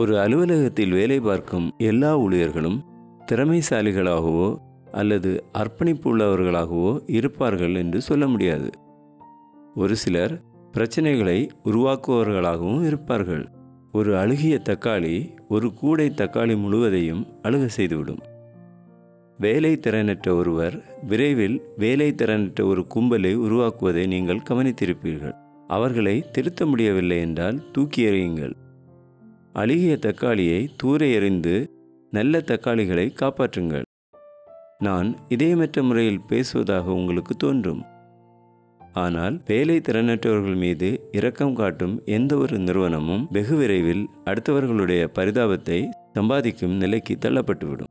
ஒரு அலுவலகத்தில் வேலை பார்க்கும் எல்லா ஊழியர்களும் திறமைசாலிகளாகவோ அல்லது அர்ப்பணிப்பு உள்ளவர்களாகவோ இருப்பார்கள் என்று சொல்ல முடியாது. ஒரு சிலர் பிரச்சனைகளை உருவாக்குபவர்களாகவும் இருப்பார்கள். ஒரு அழுகிய தக்காளி ஒரு கூடை தக்காளி முழுவதையும் அழுக செய்துவிடும். வேலை திறனற்ற ஒருவர் விரைவில் வேலை திறனற்ற ஒரு கும்பலை உருவாக்குவதை நீங்கள் கவனித்திருப்பீர்கள். அவர்களை திருத்த முடியவில்லை என்றால் தூக்கி எறியுங்கள். அழுகிய தக்காளியை தூர எறிந்து நல்ல தக்காளிகளை காப்பாற்றுங்கள். நான் இதயமற்ற முறையில் பேசுவதாக உங்களுக்கு தோன்றும். ஆனால் வேலை திறனற்றவர்கள் மீது இரக்கம் காட்டும் எந்த ஒரு நிறுவனமும் வெகு விரைவில் அடுத்தவர்களுடைய பரிதாபத்தை சம்பாதிக்கும் நிலைக்கு தள்ளப்பட்டுவிடும்.